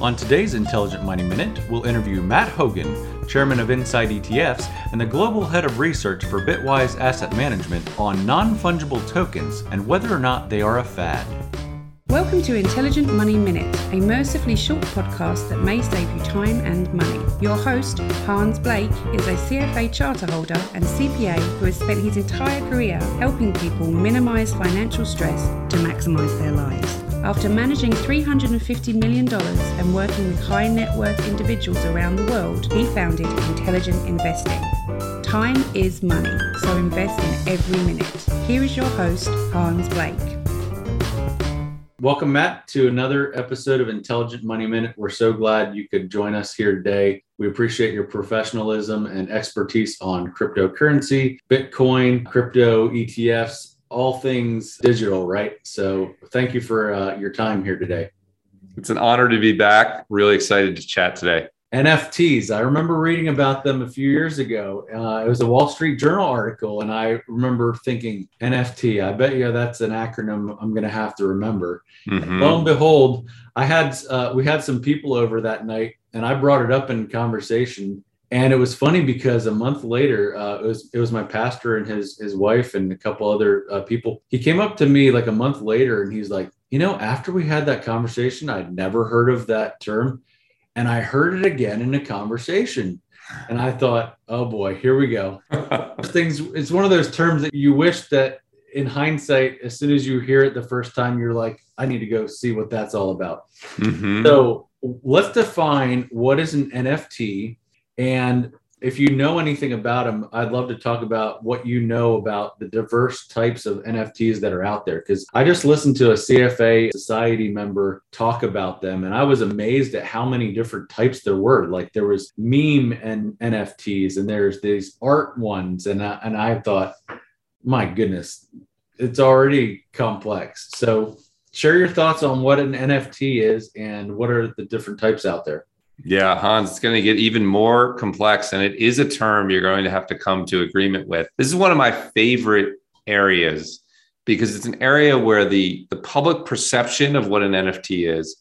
On today's Intelligent Money Minute, we'll interview Matt Hougan, chairman of Inside ETFs and the global head of research for Bitwise Asset Management, on non fungible tokens and whether or not they are a fad. Welcome to Intelligent Money Minute, a mercifully short podcast that may save you time and money. Your host, Hans Blake, is a CFA charter holder and CPA who has spent his entire career helping people minimize financial stress to maximize their lives. After managing $350 million and working with high net worth individuals around the world, he founded Intelligent Investing. Time is money, so invest in every minute. Here is your host, Hans Blake. Welcome, Matt, to another episode of Intelligent Money Minute. We're so glad you could join us here today. We appreciate your professionalism and expertise on cryptocurrency, Bitcoin, crypto ETFs, all things digital, right? So, thank you for uh, your time here today. It's an honor to be back. Really excited to chat today. NFTs. I remember reading about them a few years ago. Uh, it was a Wall Street Journal article, and I remember thinking NFT. I bet you that's an acronym I'm going to have to remember. Mm-hmm. Lo and behold, I had uh, we had some people over that night, and I brought it up in conversation. And it was funny because a month later, uh, it was it was my pastor and his his wife and a couple other uh, people. He came up to me like a month later, and he's like, "You know, after we had that conversation, I'd never heard of that term." and I heard it again in a conversation. And I thought, oh boy, here we go. Things, it's one of those terms that you wish that in hindsight, as soon as you hear it the first time, you're like, I need to go see what that's all about. Mm-hmm. So let's define what is an NFT and if you know anything about them, I'd love to talk about what you know about the diverse types of NFTs that are out there. Because I just listened to a CFA society member talk about them, and I was amazed at how many different types there were. Like there was meme and NFTs, and there's these art ones, and I, and I thought, my goodness, it's already complex. So share your thoughts on what an NFT is and what are the different types out there. Yeah, Hans, it's going to get even more complex, and it is a term you're going to have to come to agreement with. This is one of my favorite areas because it's an area where the, the public perception of what an NFT is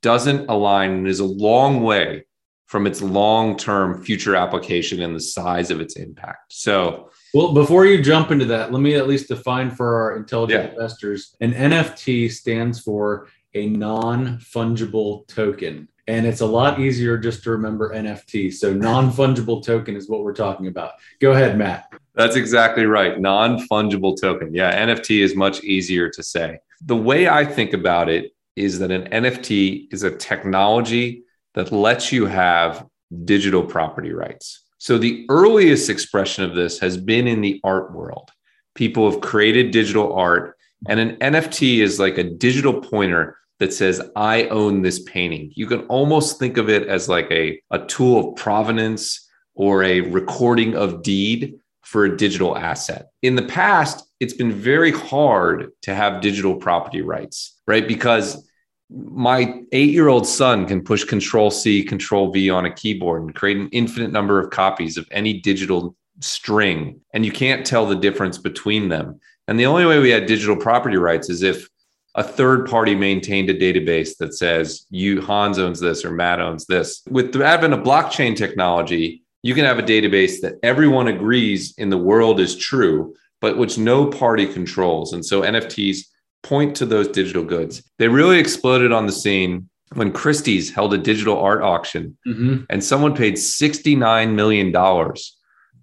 doesn't align and is a long way from its long term future application and the size of its impact. So, well, before you jump into that, let me at least define for our intelligent yeah. investors an NFT stands for a non fungible token. And it's a lot easier just to remember NFT. So non fungible token is what we're talking about. Go ahead, Matt. That's exactly right. Non fungible token. Yeah, NFT is much easier to say. The way I think about it is that an NFT is a technology that lets you have digital property rights. So the earliest expression of this has been in the art world. People have created digital art, and an NFT is like a digital pointer that says i own this painting. You can almost think of it as like a, a tool of provenance or a recording of deed for a digital asset. In the past it's been very hard to have digital property rights right? Because my eight year old son can push control c control v on a keyboard and create an infinite number of copies of any digital string and you can't tell the difference between them. And the only way we had digital property rights is if a third party maintained a database that says you Hans owns this or Matt owns this. With the advent of blockchain technology, you can have a database that everyone agrees in the world is true, but which no party controls. And so NFTs point to those digital goods. They really exploded on the scene when Christie's held a digital art auction mm-hmm. and someone paid $69 million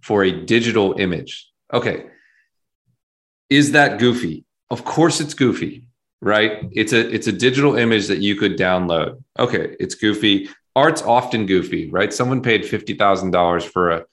for a digital image. Okay. Is that goofy? Of course it's goofy right? It's a it's a digital image that you could download. Okay, it's goofy. Art's often goofy, right? Someone paid fifty thousand dollars for a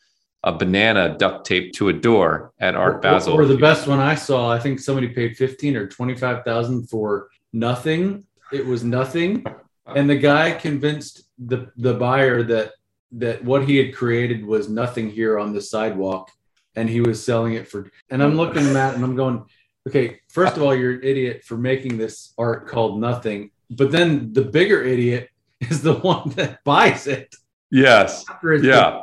a banana duct taped to a door at Art Basel. Or the best one I saw, I think somebody paid fifteen or twenty five thousand for nothing. It was nothing, and the guy convinced the the buyer that that what he had created was nothing here on the sidewalk, and he was selling it for. And I'm looking at and I'm going, okay, first of all, you're an idiot for making this art called nothing. But then the bigger idiot is the one that buys it. Yes. Yeah.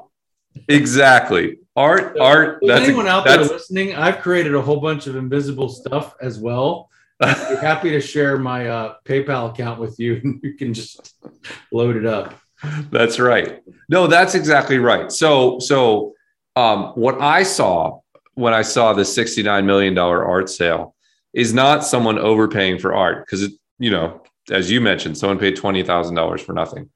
Exactly. Art, so art. That's anyone a, out there listening, I've created a whole bunch of invisible stuff as well. I'd be happy to share my uh, PayPal account with you, and you can just load it up. That's right. No, that's exactly right. So, so um, what I saw when I saw the $69 million art sale is not someone overpaying for art because, it, you know, as you mentioned, someone paid $20,000 for nothing.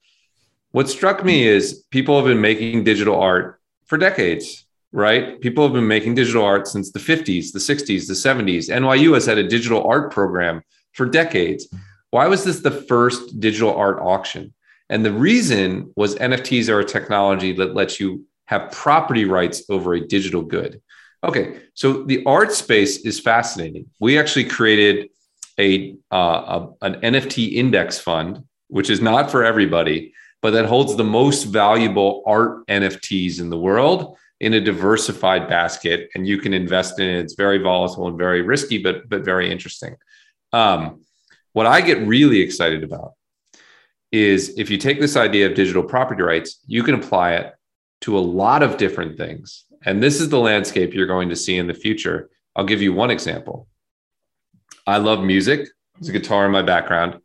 What struck me is people have been making digital art for decades, right? People have been making digital art since the 50s, the 60s, the 70s. NYU has had a digital art program for decades. Why was this the first digital art auction? And the reason was NFTs are a technology that lets you have property rights over a digital good. Okay, so the art space is fascinating. We actually created a, uh, a, an NFT index fund, which is not for everybody, but that holds the most valuable art NFTs in the world in a diversified basket, and you can invest in it. It's very volatile and very risky, but but very interesting. Um, what I get really excited about is if you take this idea of digital property rights, you can apply it to a lot of different things. And this is the landscape you're going to see in the future. I'll give you one example. I love music. There's a guitar in my background.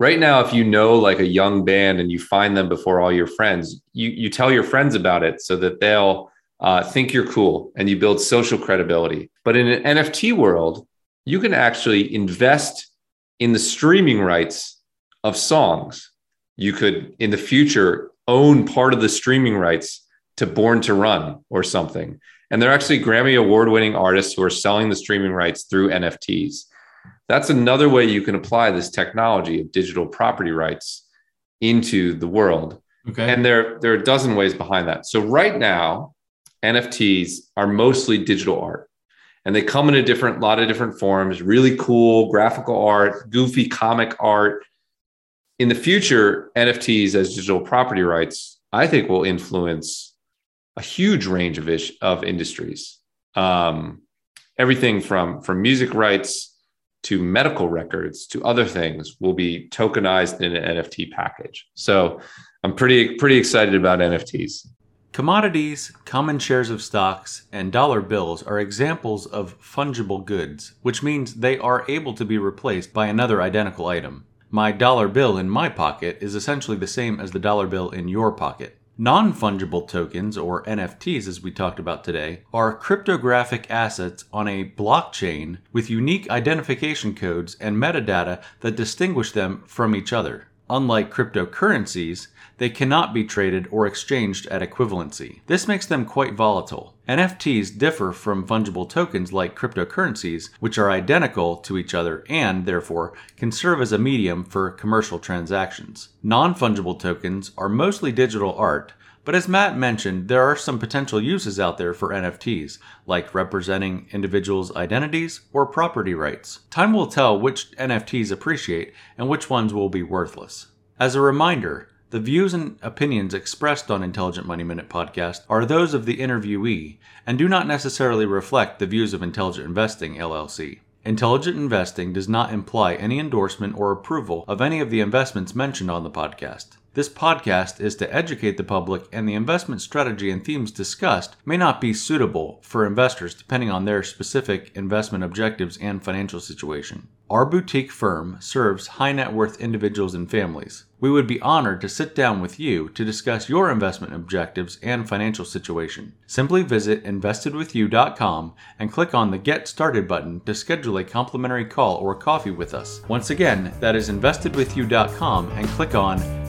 Right now, if you know like a young band and you find them before all your friends, you, you tell your friends about it so that they'll uh, think you're cool and you build social credibility. But in an NFT world, you can actually invest in the streaming rights of songs. You could, in the future, own part of the streaming rights to Born to Run or something. And they're actually Grammy award winning artists who are selling the streaming rights through NFTs. That's another way you can apply this technology of digital property rights into the world. Okay. And there, there are a dozen ways behind that. So, right now, NFTs are mostly digital art and they come in a different lot of different forms really cool graphical art goofy comic art in the future nfts as digital property rights i think will influence a huge range of ish, of industries um, everything from from music rights to medical records to other things will be tokenized in an NFT package. So I'm pretty pretty excited about NFTs. Commodities, common shares of stocks, and dollar bills are examples of fungible goods, which means they are able to be replaced by another identical item. My dollar bill in my pocket is essentially the same as the dollar bill in your pocket. Non fungible tokens, or NFTs as we talked about today, are cryptographic assets on a blockchain with unique identification codes and metadata that distinguish them from each other. Unlike cryptocurrencies, they cannot be traded or exchanged at equivalency. This makes them quite volatile. NFTs differ from fungible tokens like cryptocurrencies, which are identical to each other and, therefore, can serve as a medium for commercial transactions. Non fungible tokens are mostly digital art, but as Matt mentioned, there are some potential uses out there for NFTs, like representing individuals' identities or property rights. Time will tell which NFTs appreciate and which ones will be worthless. As a reminder, the views and opinions expressed on Intelligent Money Minute podcast are those of the interviewee and do not necessarily reflect the views of Intelligent Investing LLC. Intelligent Investing does not imply any endorsement or approval of any of the investments mentioned on the podcast. This podcast is to educate the public, and the investment strategy and themes discussed may not be suitable for investors depending on their specific investment objectives and financial situation. Our boutique firm serves high net worth individuals and families. We would be honored to sit down with you to discuss your investment objectives and financial situation. Simply visit investedwithyou.com and click on the Get Started button to schedule a complimentary call or coffee with us. Once again, that is investedwithyou.com and click on